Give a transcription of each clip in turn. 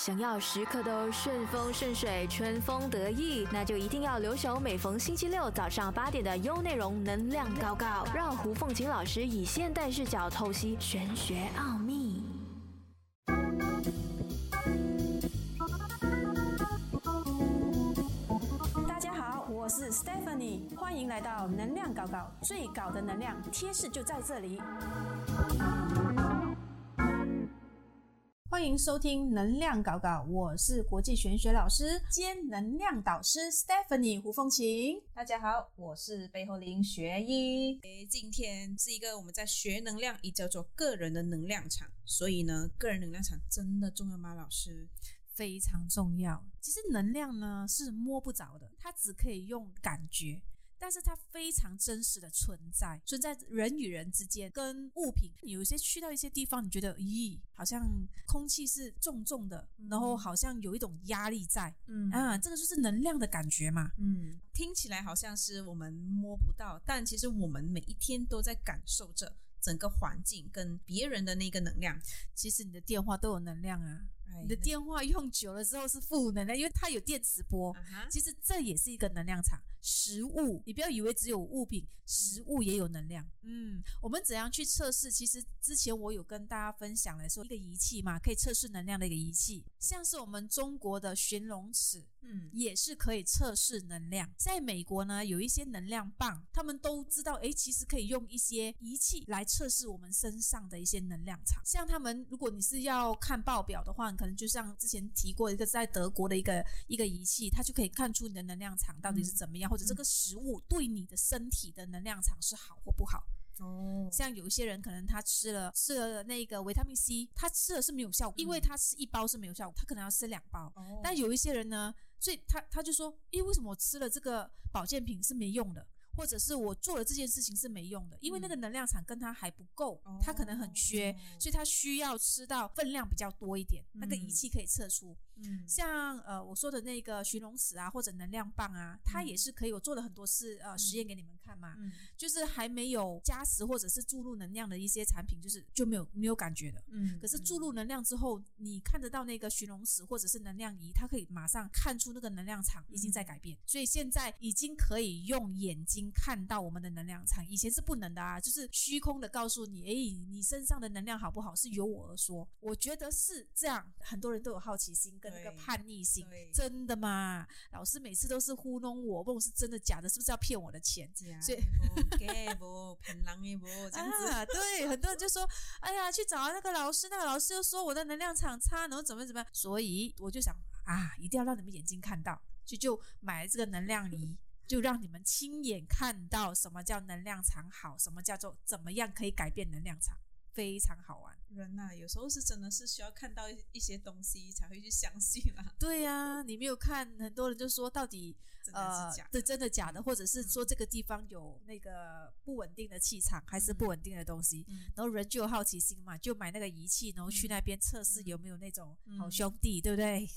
想要时刻都顺风顺水、春风得意，那就一定要留守每逢星期六早上八点的优内容能量高高，让胡凤琴老师以现代视角透析玄学奥秘。大家好，我是 Stephanie，欢迎来到能量搞搞，最高的能量贴士就在这里。欢迎收听能量搞搞，我是国际玄学老师兼能量导师 Stephanie 胡凤琴。大家好，我是背后林学医。诶，今天是一个我们在学能量，也叫做个人的能量场。所以呢，个人能量场真的重要吗？老师？非常重要。其实能量呢是摸不着的，它只可以用感觉。但是它非常真实的存在，存在人与人之间，跟物品。有一些去到一些地方，你觉得，咦，好像空气是重重的，然后好像有一种压力在，嗯啊，这个就是能量的感觉嘛，嗯，听起来好像是我们摸不到，但其实我们每一天都在感受着整个环境跟别人的那个能量。其实你的电话都有能量啊。你的电话用久了之后是负能量，因为它有电磁波。其实这也是一个能量场。食物，你不要以为只有物品，食物也有能量。嗯，我们怎样去测试？其实之前我有跟大家分享来说，一个仪器嘛，可以测试能量的一个仪器，像是我们中国的寻龙尺，嗯，也是可以测试能量。在美国呢，有一些能量棒，他们都知道，诶，其实可以用一些仪器来测试我们身上的一些能量场。像他们，如果你是要看报表的话，可能就像之前提过一个在德国的一个一个仪器，它就可以看出你的能量场到底是怎么样，或者这个食物对你的身体的能量场是好或不好。哦，像有一些人可能他吃了吃了那个维他命 C，他吃了是没有效果，因为他吃一包是没有效果，他可能要吃两包。哦，但有一些人呢，所以他他就说，诶，为什么我吃了这个保健品是没用的？或者是我做了这件事情是没用的，因为那个能量场跟他还不够，他可能很缺，所以他需要吃到分量比较多一点。那个仪器可以测出，嗯，像呃我说的那个寻龙尺啊，或者能量棒啊，它也是可以。我做了很多次呃实验给你们看嘛，就是还没有加持或者是注入能量的一些产品，就是就没有没有感觉的。嗯，可是注入能量之后，你看得到那个寻龙尺或者是能量仪，它可以马上看出那个能量场已经在改变，所以现在已经可以用眼睛。看到我们的能量场，以前是不能的啊，就是虚空的告诉你，哎，你身上的能量好不好是由我而说。我觉得是这样，很多人都有好奇心跟那个叛逆心，真的吗？老师每次都是糊弄我，问我是真的假的，是不是要骗我的钱？所以给不这样子。对，很多人就说，哎呀，去找那个老师，那个老师又说我的能量场差，然后怎么怎么样，所以我就想啊，一定要让你们眼睛看到，就就买了这个能量仪。就让你们亲眼看到什么叫能量场好，什么叫做怎么样可以改变能量场。非常好玩，人呐，有时候是真的是需要看到一些东西才会去相信啊。对呀，你没有看，很多人就说到底呃，对，真的假的，或者是说这个地方有那个不稳定的气场，还是不稳定的东西，然后人就有好奇心嘛，就买那个仪器，然后去那边测试有没有那种好兄弟，对不对？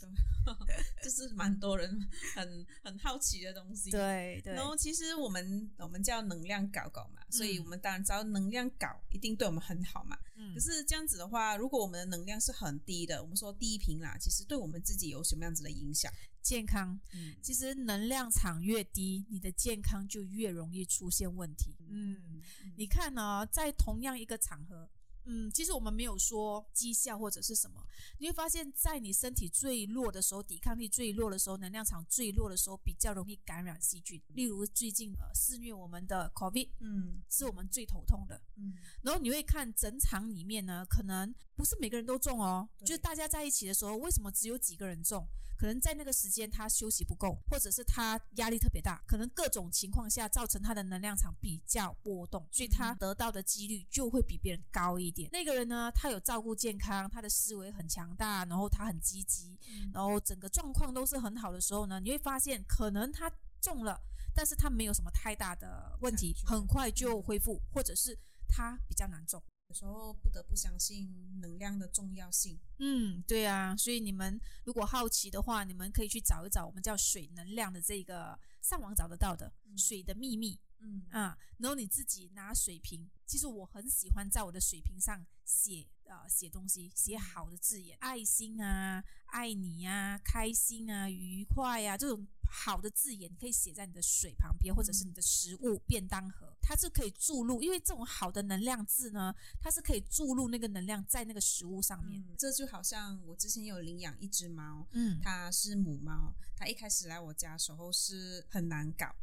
就是蛮多人很很好奇的东西。对对。然后其实我们我们叫能量搞搞嘛，所以我们当然知道能量搞一定对我们很好。嘛，可是这样子的话，如果我们的能量是很低的，我们说低频啦，其实对我们自己有什么样子的影响？健康，嗯，其实能量场越低，你的健康就越容易出现问题。嗯，你看呢，在同样一个场合。嗯，其实我们没有说绩效或者是什么，你会发现在你身体最弱的时候，抵抗力最弱的时候，能量场最弱的时候，比较容易感染细菌。例如最近呃肆虐我们的 COVID，嗯，是我们最头痛的，嗯。然后你会看整场里面呢，可能不是每个人都中哦，就是大家在一起的时候，为什么只有几个人中？可能在那个时间他休息不够，或者是他压力特别大，可能各种情况下造成他的能量场比较波动，所以他得到的几率就会比别人高一点。那个人呢，他有照顾健康，他的思维很强大，然后他很积极，然后整个状况都是很好的时候呢，你会发现可能他中了，但是他没有什么太大的问题，很快就恢复，或者是他比较难中。有时候不得不相信能量的重要性。嗯，对啊，所以你们如果好奇的话，你们可以去找一找我们叫水能量的这个上网找得到的水的秘密。嗯啊，然后你自己拿水瓶，其实我很喜欢在我的水瓶上写啊写东西，写好的字眼，爱心啊、爱你啊、开心啊、愉快啊这种好的字眼，可以写在你的水旁边，或者是你的食物便当盒，它是可以注入，因为这种好的能量字呢，它是可以注入那个能量在那个食物上面。这就好像我之前有领养一只猫，嗯，它是母猫，它一开始来我家时候是很难搞，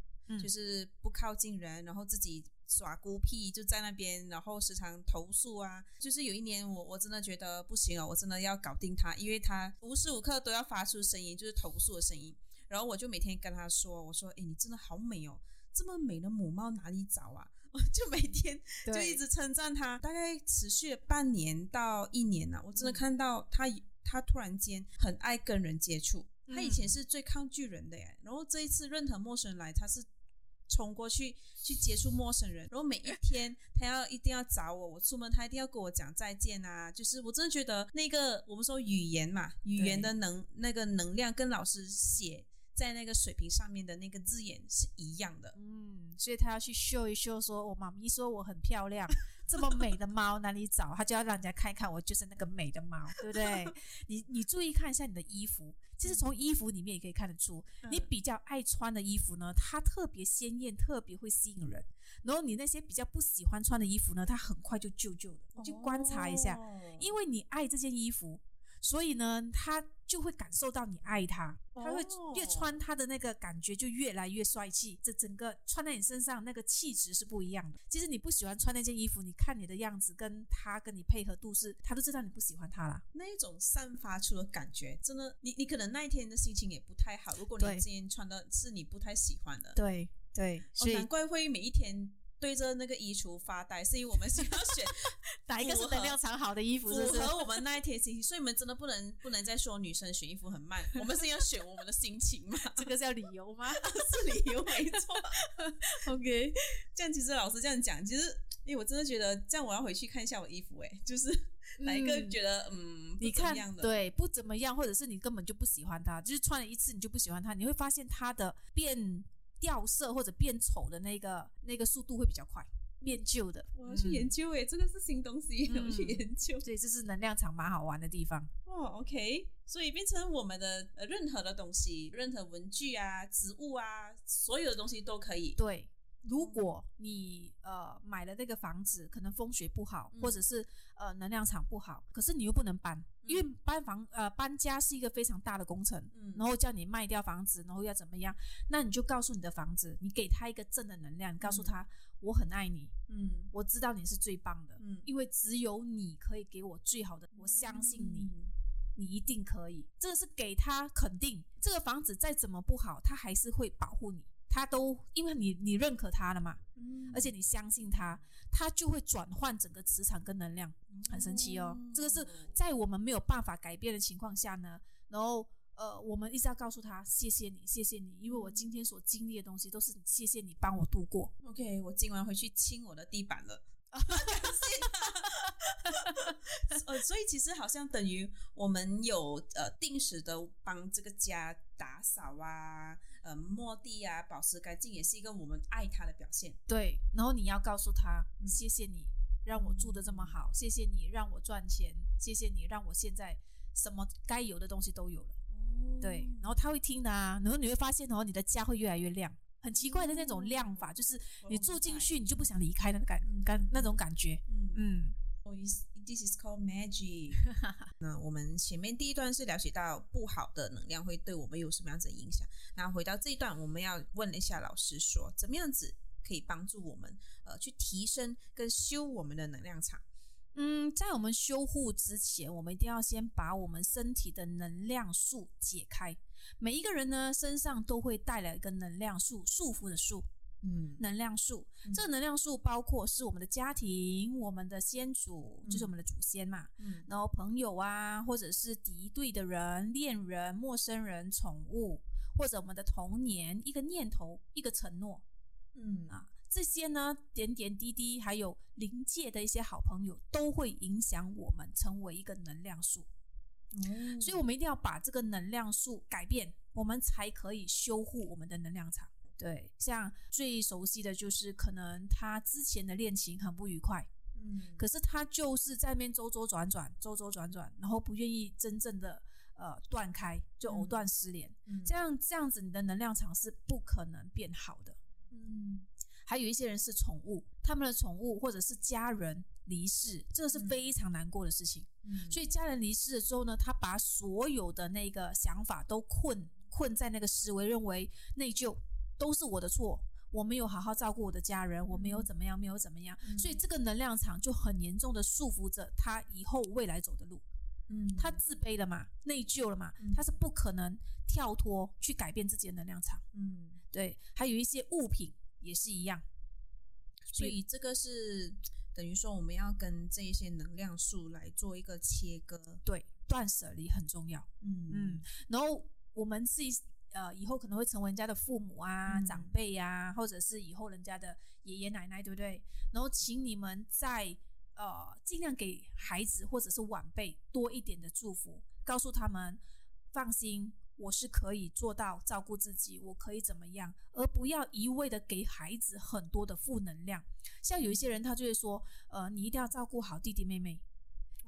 就是不靠近人，然后自己。耍孤僻就在那边，然后时常投诉啊。就是有一年，我我真的觉得不行了，我真的要搞定他，因为他无时无刻都要发出声音，就是投诉的声音。然后我就每天跟他说：“我说，哎，你真的好美哦，这么美的母猫哪里找啊？” 我就每天 就一直称赞他，大概持续了半年到一年了。我真的看到他，他突然间很爱跟人接触。他以前是最抗拒人的耶，然后这一次任何陌生人来，他是。冲过去去接触陌生人，然后每一天 他要一定要找我，我出门他一定要跟我讲再见啊！就是我真的觉得那个我们说语言嘛，语言的能那个能量跟老师写在那个水平上面的那个字眼是一样的。嗯，所以他要去秀一秀，说我妈咪说我很漂亮。这么美的猫哪里找？他就要让人家看一看，我就是那个美的猫，对不对？你你注意看一下你的衣服，其实从衣服里面也可以看得出，你比较爱穿的衣服呢，它特别鲜艳，特别会吸引人。然后你那些比较不喜欢穿的衣服呢，它很快就旧旧的。去观察一下，因为你爱这件衣服。所以呢，他就会感受到你爱他，他会越穿他的那个感觉就越来越帅气。这整个穿在你身上那个气质是不一样的。其实你不喜欢穿那件衣服，你看你的样子跟他跟你配合度是，他都知道你不喜欢他了。那一种散发出的感觉，真的，你你可能那一天的心情也不太好。如果你今天穿的是你不太喜欢的，对对，难怪会每一天。对着那个衣橱发呆，是因为我们是要选 哪一个是能量场好的衣服，符合我们那一天心情。所以你们真的不能不能再说女生选衣服很慢，我们是要选我们的心情嘛？这个叫理由吗？是理由没错。OK，这样其实老师这样讲，其实因为我真的觉得这样我要回去看一下我衣服，哎，就是哪一个觉得嗯，你看对不怎么样，或者是你根本就不喜欢它，就是穿了一次你就不喜欢它，你会发现它的变。掉色或者变丑的那个那个速度会比较快，变旧的。我要去研究诶，这个是新东西，我去研究。所以这是能量场蛮好玩的地方。哦，OK，所以变成我们的任何的东西，任何文具啊、植物啊，所有的东西都可以。对。如果你呃买了那个房子，可能风水不好，或者是呃能量场不好，可是你又不能搬，因为搬房呃搬家是一个非常大的工程，然后叫你卖掉房子，然后要怎么样？那你就告诉你的房子，你给他一个正的能量，告诉他我很爱你，嗯，我知道你是最棒的，嗯，因为只有你可以给我最好的，我相信你，你一定可以，这个是给他肯定，这个房子再怎么不好，他还是会保护你。他都因为你你认可他了嘛，而且你相信他，他就会转换整个磁场跟能量，很神奇哦。这个是在我们没有办法改变的情况下呢，然后呃，我们一直要告诉他谢谢你，谢谢你，因为我今天所经历的东西都是谢谢你帮我度过。OK，我今晚回去清我的地板了。感谢。呃，所以其实好像等于我们有呃定时的帮这个家打扫啊。呃，抹地啊，保持干净也是一个我们爱他的表现。对，然后你要告诉他，谢谢你让我住的这么好，谢谢你让我赚钱，谢谢你让我现在什么该有的东西都有了。对，然后他会听的啊，然后你会发现哦，你的家会越来越亮，很奇怪的那种亮法，就是你住进去你就不想离开那个感感那种感觉。嗯嗯。This is called magic。那我们前面第一段是了解到不好的能量会对我们有什么样子的影响。那回到这一段，我们要问一下老师说，怎么样子可以帮助我们呃去提升跟修我们的能量场？嗯，在我们修护之前，我们一定要先把我们身体的能量束解开。每一个人呢身上都会带来一个能量束，束缚的束。嗯，能量树，这个能量树包括是我们的家庭，我们的先祖，就是我们的祖先嘛。嗯，然后朋友啊，或者是敌对的人、恋人、陌生人、宠物，或者我们的童年一个念头、一个承诺。嗯啊，这些呢，点点滴滴，还有临界的一些好朋友，都会影响我们成为一个能量树。嗯，所以我们一定要把这个能量树改变，我们才可以修护我们的能量场。对，像最熟悉的就是可能他之前的恋情很不愉快，嗯，可是他就是在那边周周转转，周周转转，然后不愿意真正的呃断开，就藕断丝连。这样这样子，你的能量场是不可能变好的。嗯，还有一些人是宠物，他们的宠物或者是家人离世，这个是非常难过的事情。嗯，所以家人离世了之后呢，他把所有的那个想法都困困在那个思维，认为内疚都是我的错。我没有好好照顾我的家人，我没有怎么样，没有怎么样，所以这个能量场就很严重的束缚着他以后未来走的路。嗯，他自卑了嘛，内疚了嘛，他是不可能跳脱去改变自己的能量场。嗯，对，还有一些物品也是一样，所以这个是等于说我们要跟这一些能量素来做一个切割，对，断舍离很重要。嗯嗯，然后我们自己。呃，以后可能会成为人家的父母啊、长辈呀，或者是以后人家的爷爷奶奶，对不对？然后，请你们在呃，尽量给孩子或者是晚辈多一点的祝福，告诉他们放心，我是可以做到照顾自己，我可以怎么样，而不要一味的给孩子很多的负能量。像有一些人，他就会说，呃，你一定要照顾好弟弟妹妹，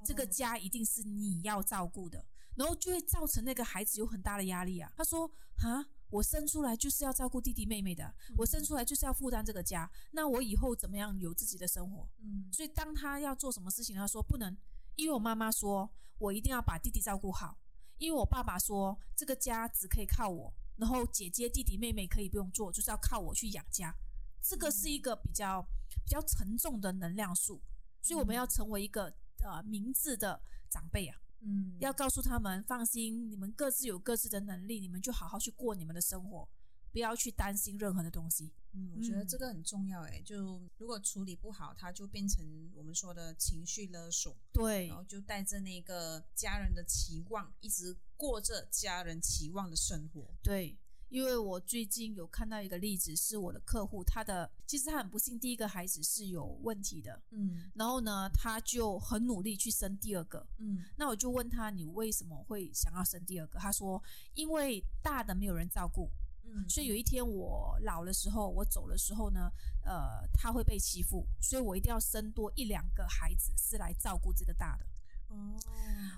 这个家一定是你要照顾的。然后就会造成那个孩子有很大的压力啊。他说：“啊，我生出来就是要照顾弟弟妹妹的，我生出来就是要负担这个家。那我以后怎么样有自己的生活？”嗯，所以当他要做什么事情，他说不能，因为我妈妈说我一定要把弟弟照顾好，因为我爸爸说这个家只可以靠我，然后姐姐、弟弟、妹妹可以不用做，就是要靠我去养家。这个是一个比较比较沉重的能量数，所以我们要成为一个呃明智的长辈啊。嗯，要告诉他们放心，你们各自有各自的能力，你们就好好去过你们的生活，不要去担心任何的东西。嗯，我觉得这个很重要。诶，就如果处理不好，他就变成我们说的情绪勒索。对，然后就带着那个家人的期望，一直过着家人期望的生活。对。因为我最近有看到一个例子，是我的客户，他的其实他很不幸，第一个孩子是有问题的，嗯，然后呢，他就很努力去生第二个，嗯，那我就问他，你为什么会想要生第二个？他说，因为大的没有人照顾，嗯，所以有一天我老的时候，我走的时候呢，呃，他会被欺负，所以我一定要生多一两个孩子，是来照顾这个大的。哦，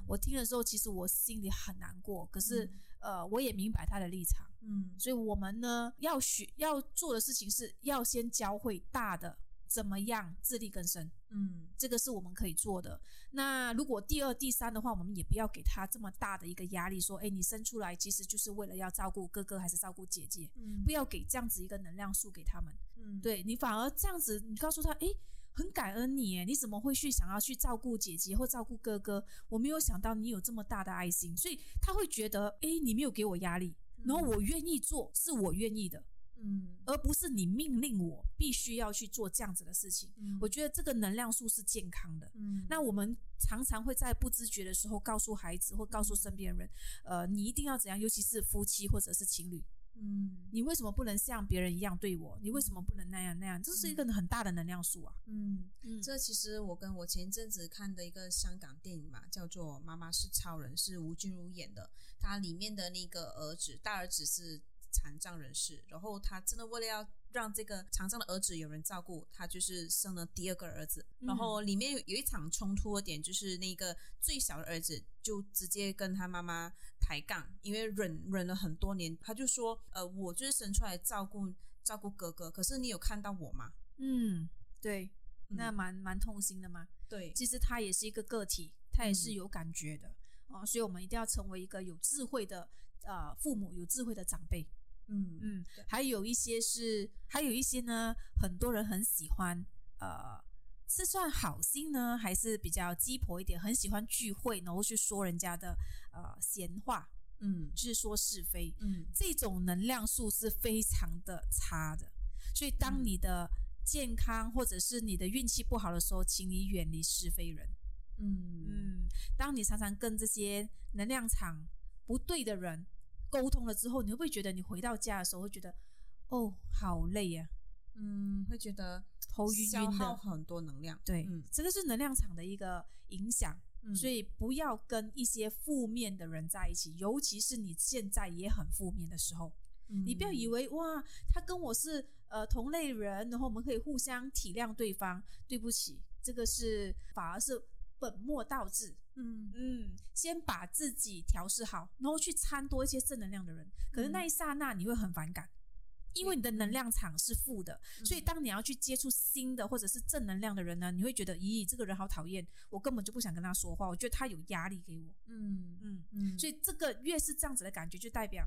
我听的时候，其实我心里很难过，可是。呃，我也明白他的立场，嗯，所以我们呢要学要做的事情是要先教会大的怎么样自力更生，嗯，这个是我们可以做的。那如果第二、第三的话，我们也不要给他这么大的一个压力，说，哎，你生出来其实就是为了要照顾哥哥还是照顾姐姐，嗯，不要给这样子一个能量数给他们，嗯，对你反而这样子，你告诉他，哎。很感恩你诶，你怎么会去想要去照顾姐姐或照顾哥哥？我没有想到你有这么大的爱心，所以他会觉得，哎，你没有给我压力，然后我愿意做，是我愿意的，嗯，而不是你命令我必须要去做这样子的事情。我觉得这个能量素是健康的。嗯，那我们常常会在不知觉的时候告诉孩子或告诉身边人，呃，你一定要怎样，尤其是夫妻或者是情侣。嗯，你为什么不能像别人一样对我？你为什么不能那样那样？这是一个很大的能量素啊。嗯嗯，这其实我跟我前一阵子看的一个香港电影嘛，叫做《妈妈是超人》，是吴君如演的。他里面的那个儿子，大儿子是。残障人士，然后他真的为了要让这个残障的儿子有人照顾，他就是生了第二个儿子。然后里面有有一场冲突的点，就是那个最小的儿子就直接跟他妈妈抬杠，因为忍忍了很多年，他就说：“呃，我就是生出来照顾照顾哥哥，可是你有看到我吗？”嗯，对，那蛮蛮痛心的嘛。对，其实他也是一个个体，他也是有感觉的哦，所以我们一定要成为一个有智慧的呃父母，有智慧的长辈。嗯嗯，还有一些是，还有一些呢，很多人很喜欢，呃，是算好心呢，还是比较鸡婆一点，很喜欢聚会，然后去说人家的呃闲话，嗯，就是说是非，嗯，这种能量数是非常的差的，所以当你的健康或者是你的运气不好的时候，请你远离是非人，嗯。嗯，当你常常跟这些能量场不对的人。沟通了之后，你会不会觉得你回到家的时候会觉得，哦，好累呀？嗯，会觉得头晕晕的，消耗很多能量。对，这个是能量场的一个影响，所以不要跟一些负面的人在一起，尤其是你现在也很负面的时候，你不要以为哇，他跟我是呃同类人，然后我们可以互相体谅对方。对不起，这个是反而是本末倒置。嗯嗯，先把自己调试好，然后去参多一些正能量的人。可是那一刹那你会很反感，因为你的能量场是负的，所以当你要去接触新的或者是正能量的人呢，你会觉得，咦，这个人好讨厌，我根本就不想跟他说话。我觉得他有压力给我。嗯嗯嗯，所以这个越是这样子的感觉，就代表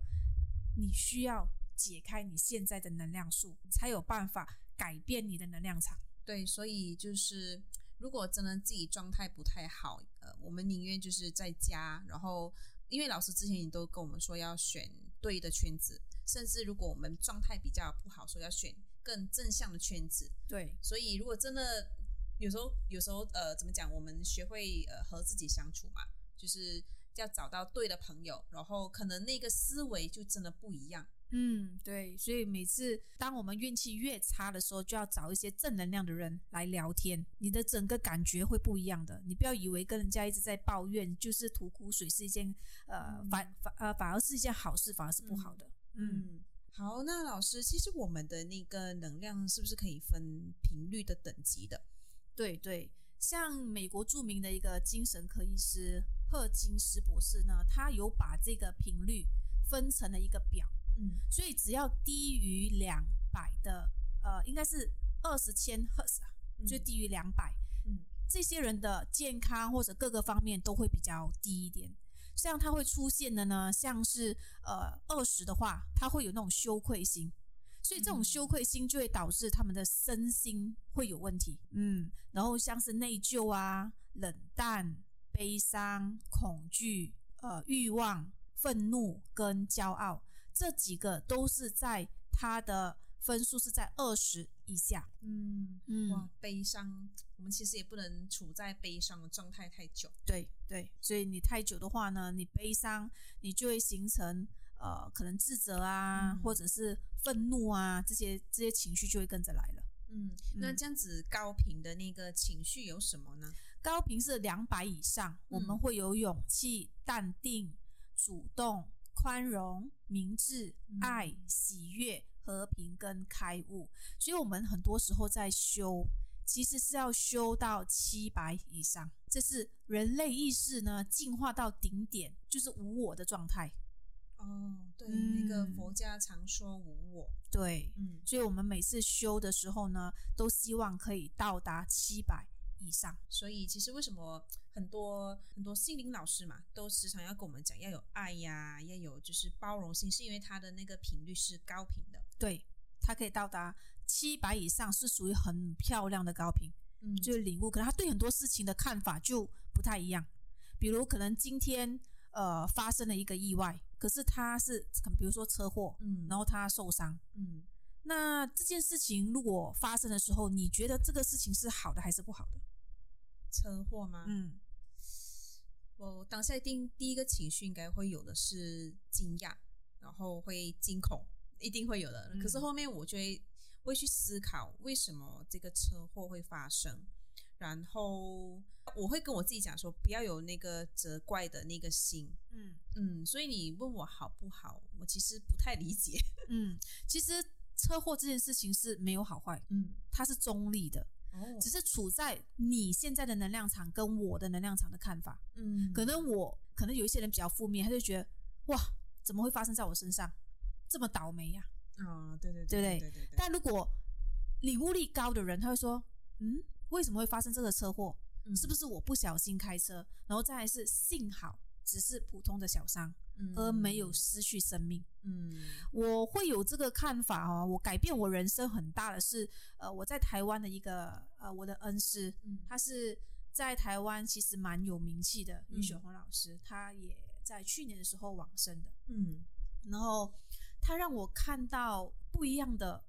你需要解开你现在的能量数，才有办法改变你的能量场。对，所以就是如果真的自己状态不太好。呃我们宁愿就是在家，然后因为老师之前也都跟我们说要选对的圈子，甚至如果我们状态比较不好，说要选更正向的圈子。对，所以如果真的有时候有时候呃怎么讲，我们学会呃和自己相处嘛，就是要找到对的朋友，然后可能那个思维就真的不一样。嗯，对，所以每次当我们运气越差的时候，就要找一些正能量的人来聊天，你的整个感觉会不一样的。你不要以为跟人家一直在抱怨，就是吐苦水是一件呃反反呃反而是一件好事，反而是不好的。嗯，好，那老师，其实我们的那个能量是不是可以分频率的等级的？对对，像美国著名的一个精神科医师赫金斯博士呢，他有把这个频率分成了一个表。嗯，所以只要低于两百的，呃，应该是二十千赫兹啊，就低于两百，嗯，这些人的健康或者各个方面都会比较低一点。像他会出现的呢，像是呃二十的话，他会有那种羞愧心，所以这种羞愧心就会导致他们的身心会有问题。嗯，然后像是内疚啊、冷淡、悲伤、恐惧、呃欲望、愤怒跟骄傲。这几个都是在他的分数是在二十以下。嗯嗯，哇，悲伤，我们其实也不能处在悲伤的状态太久。对对，所以你太久的话呢，你悲伤，你就会形成呃，可能自责啊，或者是愤怒啊，这些这些情绪就会跟着来了。嗯，那这样子高频的那个情绪有什么呢？高频是两百以上，我们会有勇气、淡定、主动。宽容、明智、爱、喜悦、和平跟开悟，所以我们很多时候在修，其实是要修到七百以上，这是人类意识呢进化到顶点，就是无我的状态。哦，对，那个佛家常说无我，对，嗯，所以我们每次修的时候呢，都希望可以到达七百。以上，所以其实为什么很多很多心灵老师嘛，都时常要跟我们讲要有爱呀，要有就是包容性，是因为他的那个频率是高频的，对，他可以到达七百以上，是属于很漂亮的高频，嗯，就是领悟，可能他对很多事情的看法就不太一样，比如可能今天呃发生了一个意外，可是他是比如说车祸，嗯，然后他受伤，嗯，那这件事情如果发生的时候，你觉得这个事情是好的还是不好的？车祸吗？嗯，我当下一定第一个情绪应该会有的是惊讶，然后会惊恐，一定会有的。可是后面我就会会去思考为什么这个车祸会发生，然后我会跟我自己讲说，不要有那个责怪的那个心。嗯嗯，所以你问我好不好，我其实不太理解。嗯，其实车祸这件事情是没有好坏，嗯，它是中立的。只是处在你现在的能量场跟我的能量场的看法，嗯，可能我可能有一些人比较负面，他就觉得哇，怎么会发生在我身上，这么倒霉呀？啊，对对对对对对。但如果领悟力高的人，他会说，嗯，为什么会发生这个车祸？是不是我不小心开车？然后再来是幸好只是普通的小伤。而没有失去生命。嗯，我会有这个看法哦。我改变我人生很大的是，呃，我在台湾的一个呃，我的恩师，嗯他是在台湾其实蛮有名气的于雪红老师，他也在去年的时候往生的。嗯，然后他让我看到不一样的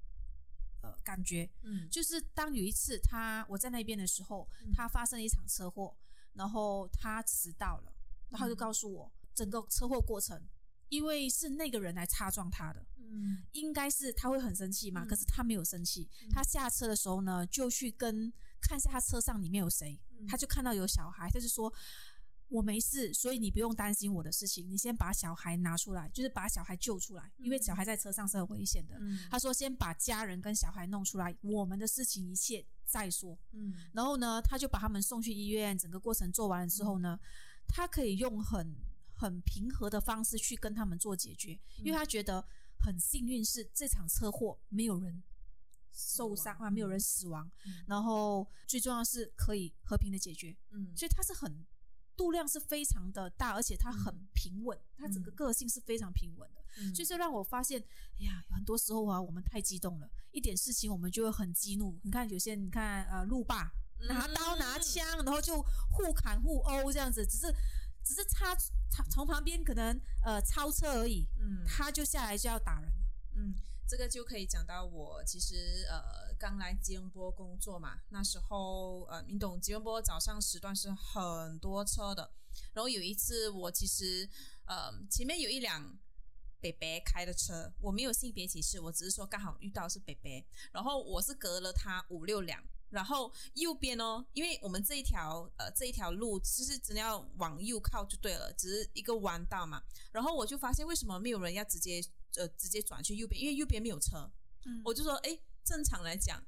呃感觉。嗯，就是当有一次他我在那边的时候，他发生了一场车祸，然后他迟到了，然后就告诉我。整个车祸过程，因为是那个人来擦撞他的，嗯，应该是他会很生气嘛，可是他没有生气。他下车的时候呢，就去跟看一下他车上里面有谁，他就看到有小孩，他就说：“我没事，所以你不用担心我的事情，你先把小孩拿出来，就是把小孩救出来，因为小孩在车上是很危险的。”他说：“先把家人跟小孩弄出来，我们的事情一切再说。”嗯，然后呢，他就把他们送去医院，整个过程做完了之后呢。他可以用很很平和的方式去跟他们做解决，因为他觉得很幸运是这场车祸没有人受伤啊，没有人死亡，然后最重要是可以和平的解决，嗯，所以他是很。度量是非常的大，而且他很平稳，他整个个性是非常平稳的，所以这让我发现，哎呀，很多时候啊，我们太激动了，一点事情我们就会很激怒。你看有些，你看呃，路霸拿刀拿枪，然后就互砍互殴这样子，只是只是他从旁边可能呃超车而已，嗯，他就下来就要打人了，嗯。这个就可以讲到我其实呃刚来吉隆坡工作嘛，那时候呃你懂吉隆坡早上时段是很多车的，然后有一次我其实呃前面有一辆北北开的车，我没有性别歧视，我只是说刚好遇到是北北，然后我是隔了他五六辆，然后右边哦，因为我们这一条呃这一条路其实真的要往右靠就对了，只是一个弯道嘛，然后我就发现为什么没有人要直接。呃，直接转去右边，因为右边没有车。嗯，我就说，哎，正常来讲，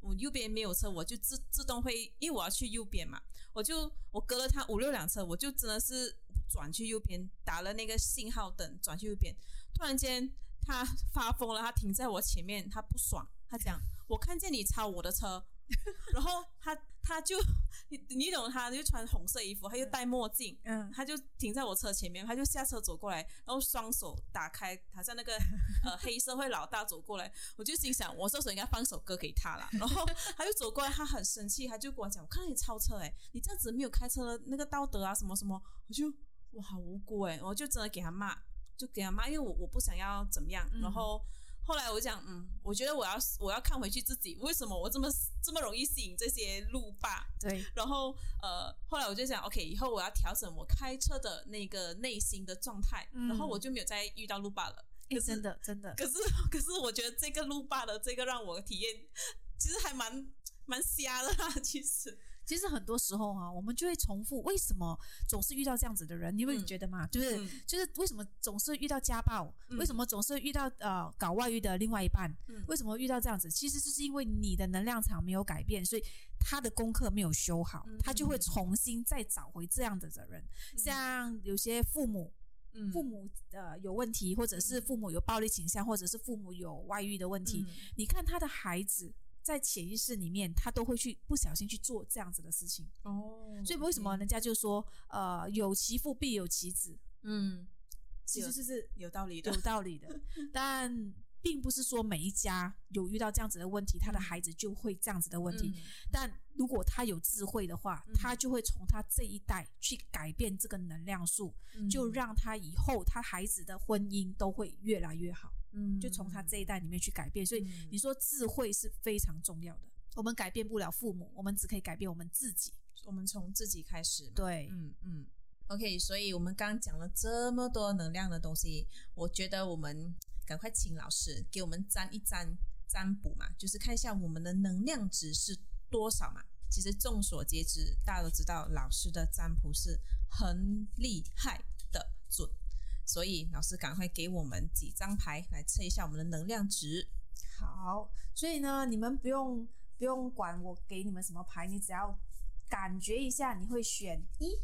我右边没有车，我就自自动会，因为我要去右边嘛，我就我隔了他五六辆车，我就真的是转去右边，打了那个信号灯，转去右边。突然间，他发疯了，他停在我前面，他不爽，他讲，我看见你超我的车。然后他他就你你懂他就穿红色衣服，他就戴墨镜，嗯，他就停在我车前面，他就下车走过来，然后双手打开，好像那个呃黑社会老大走过来，我就心想，我这时候应该放首歌给他了。然后他就走过来，他很生气，他就跟我讲，我看到你超车，哎，你这样子没有开车的那个道德啊，什么什么，我就我好无辜哎，我就真的给他骂，就给他骂，因为我我不想要怎么样，然后。后来我讲，嗯，我觉得我要我要看回去自己为什么我这么这么容易吸引这些路霸。对。然后呃，后来我就想，OK，以后我要调整我开车的那个内心的状态，然后我就没有再遇到路霸了。哎，真的真的。可是可是，我觉得这个路霸的这个让我体验，其实还蛮蛮瞎的啦，其实。其实很多时候哈，我们就会重复，为什么总是遇到这样子的人？你会觉得吗？就是就是为什么总是遇到家暴？为什么总是遇到呃搞外遇的另外一半？为什么遇到这样子？其实就是因为你的能量场没有改变，所以他的功课没有修好，他就会重新再找回这样的责任。像有些父母，父母呃有问题，或者是父母有暴力倾向，或者是父母有外遇的问题，你看他的孩子。在潜意识里面，他都会去不小心去做这样子的事情哦。所以为什么人家就说，呃，有其父必有其子？嗯，其实是是有道理的，有道理的。但并不是说每一家有遇到这样子的问题，他的孩子就会这样子的问题。但如果他有智慧的话，他就会从他这一代去改变这个能量数，就让他以后他孩子的婚姻都会越来越好。嗯，就从他这一代里面去改变，所以你说智慧是非常重要的。我们改变不了父母，我们只可以改变我们自己。我们从自己开始。对，嗯嗯。OK，所以我们刚刚讲了这么多能量的东西，我觉得我们赶快请老师给我们占一占占卜嘛，就是看一下我们的能量值是多少嘛。其实众所皆知，大家都知道老师的占卜是很厉害的准。所以老师赶快给我们几张牌来测一下我们的能量值。好，所以呢，你们不用不用管我给你们什么牌，你只要感觉一下，你会选一、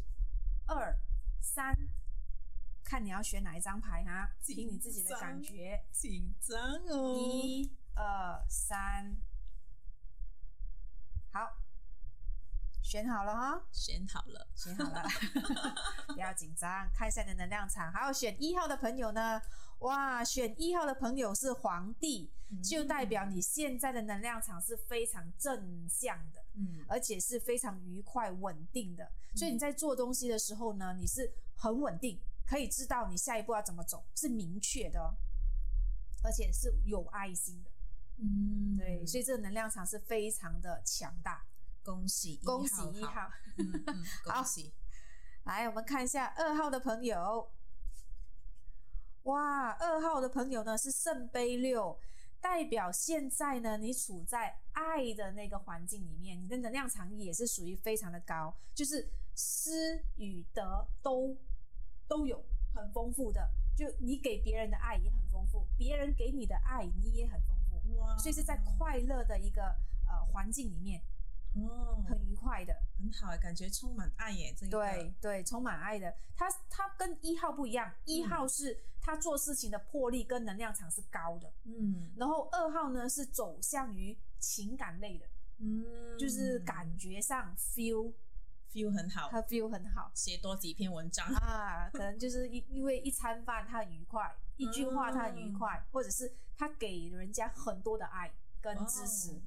二、三，看你要选哪一张牌哈，凭你自己的感觉。紧张哦。一、二、三，好。选好了哈，选好了，选好了，不要紧张，看一下你的能量场。还有选一号的朋友呢，哇，选一号的朋友是皇帝，就代表你现在的能量场是非常正向的，嗯，而且是非常愉快稳定的。所以你在做东西的时候呢，你是很稳定，可以知道你下一步要怎么走，是明确的，而且是有爱心的，嗯，对，所以这个能量场是非常的强大。恭喜恭喜一号，嗯嗯，恭喜！来，我们看一下二号的朋友。哇，二号的朋友呢是圣杯六，代表现在呢你处在爱的那个环境里面，你的能量场也是属于非常的高，就是施与得都都有很丰富的，就你给别人的爱也很丰富，别人给你的爱你也很丰富，哇！所以是在快乐的一个呃环境里面。哦，很愉快的，很好，感觉充满爱耶。这个。对对，充满爱的。他他跟一号不一样，一号是他做事情的魄力跟能量场是高的，嗯，然后二号呢是走向于情感类的，嗯，就是感觉上 feel feel 很好，他 feel 很好，写多几篇文章。啊，可能就是因因为一餐饭他很愉快，一句话他很愉快，或者是他给人家很多的爱跟支持。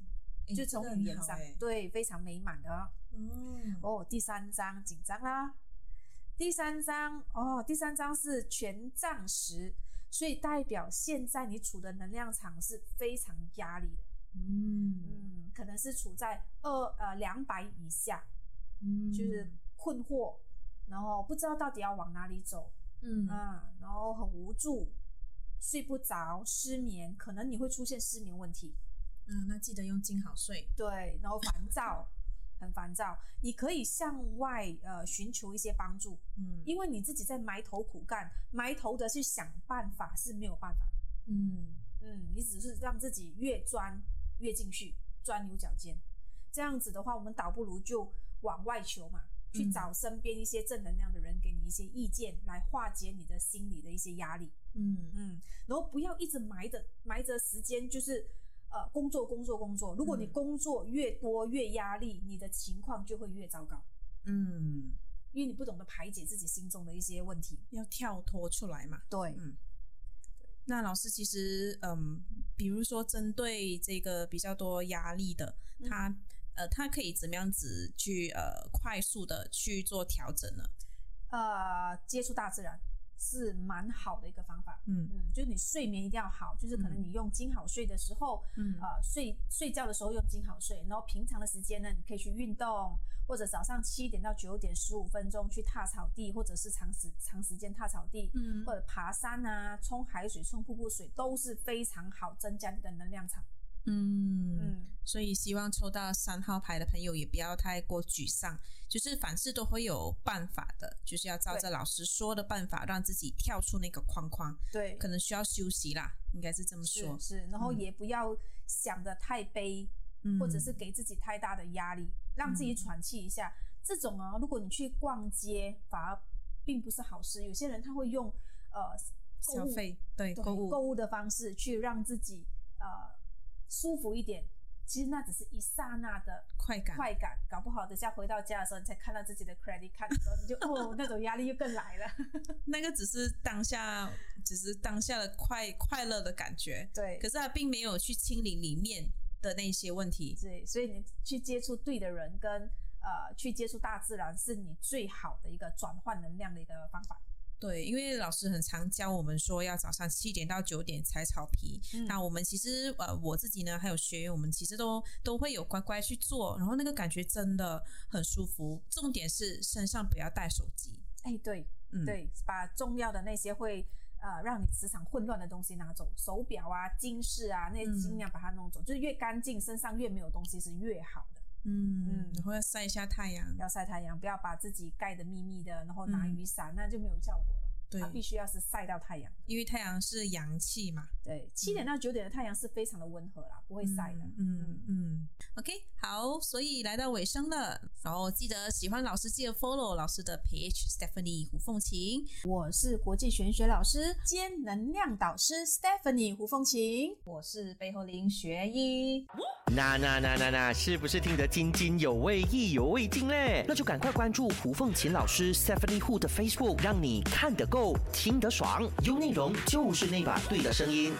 就从语言上，对，非常美满的。嗯，哦，第三章紧张啦。第三章，哦，第三章是权杖十，所以代表现在你处的能量场是非常压力的。嗯嗯，可能是处在二呃两百以下，嗯，就是困惑，然后不知道到底要往哪里走。嗯啊，然后很无助，睡不着，失眠，可能你会出现失眠问题。嗯，那记得用金好睡。对，然后烦躁，很烦躁，你可以向外呃寻求一些帮助。嗯，因为你自己在埋头苦干，埋头的去想办法是没有办法的。嗯嗯，你只是让自己越钻越进去，钻牛角尖。这样子的话，我们倒不如就往外求嘛，去找身边一些正能量的人，给你一些意见，来化解你的心理的一些压力。嗯嗯，然后不要一直埋着埋着时间，就是。呃，工作，工作，工作。如果你工作越多越压力，你的情况就会越糟糕。嗯，因为你不懂得排解自己心中的一些问题，要跳脱出来嘛。对，嗯，那老师其实，嗯，比如说针对这个比较多压力的，他，呃，他可以怎么样子去呃快速的去做调整呢？呃，接触大自然。是蛮好的一个方法，嗯。嗯，就是你睡眠一定要好，就是可能你用金好睡的时候，嗯。啊睡睡觉的时候用金好睡，然后平常的时间呢，你可以去运动，或者早上七点到九点十五分钟去踏草地，或者是长时长时间踏草地，嗯，或者爬山啊，冲海水、冲瀑布水都是非常好增加你的能量场。嗯嗯，所以希望抽到三号牌的朋友也不要太过沮丧，就是凡事都会有办法的，就是要照着老师说的办法，让自己跳出那个框框。对，可能需要休息啦，应该是这么说。是，然后也不要想的太悲，或者是给自己太大的压力，让自己喘气一下。这种啊，如果你去逛街，反而并不是好事。有些人他会用呃消费对购物购物的方式去让自己呃。舒服一点，其实那只是一刹那的快感，快感，搞不好等下回到家的时候，你才看到自己的 credit card 的时候，你就 哦，那种压力又更来了。那个只是当下，只是当下的快快乐的感觉，对。可是他并没有去清理里面的那些问题，对。所以你去接触对的人，跟呃去接触大自然，是你最好的一个转换能量的一个方法。对，因为老师很常教我们说要早上七点到九点踩草皮。那我们其实呃我自己呢，还有学员，我们其实都都会有乖乖去做，然后那个感觉真的很舒服。重点是身上不要带手机。哎，对，嗯，对，把重要的那些会呃让你磁场混乱的东西拿走，手表啊、金饰啊，那些尽量把它弄走。就是越干净，身上越没有东西是越好的。嗯嗯，然后要晒一下太阳，要晒太阳，不要把自己盖得密密的，然后拿雨伞，那就没有效果了。对，必须要是晒到太阳，因为太阳是阳气嘛。对，七点到九点的太阳是非常的温和啦，不会晒的。嗯嗯。OK，好，所以来到尾声了，然后记得喜欢老师记得 follow 老师的 page Stephanie 胡凤琴，我是国际玄学老师兼能量导师 Stephanie 胡凤琴，我是背后林学医。那那那那那，是不是听得津津有味、意犹未尽嘞？那就赶快关注胡凤琴老师 Stephanie Hu 的 Facebook，让你看得够、听得爽，有内容就是那把对的声音。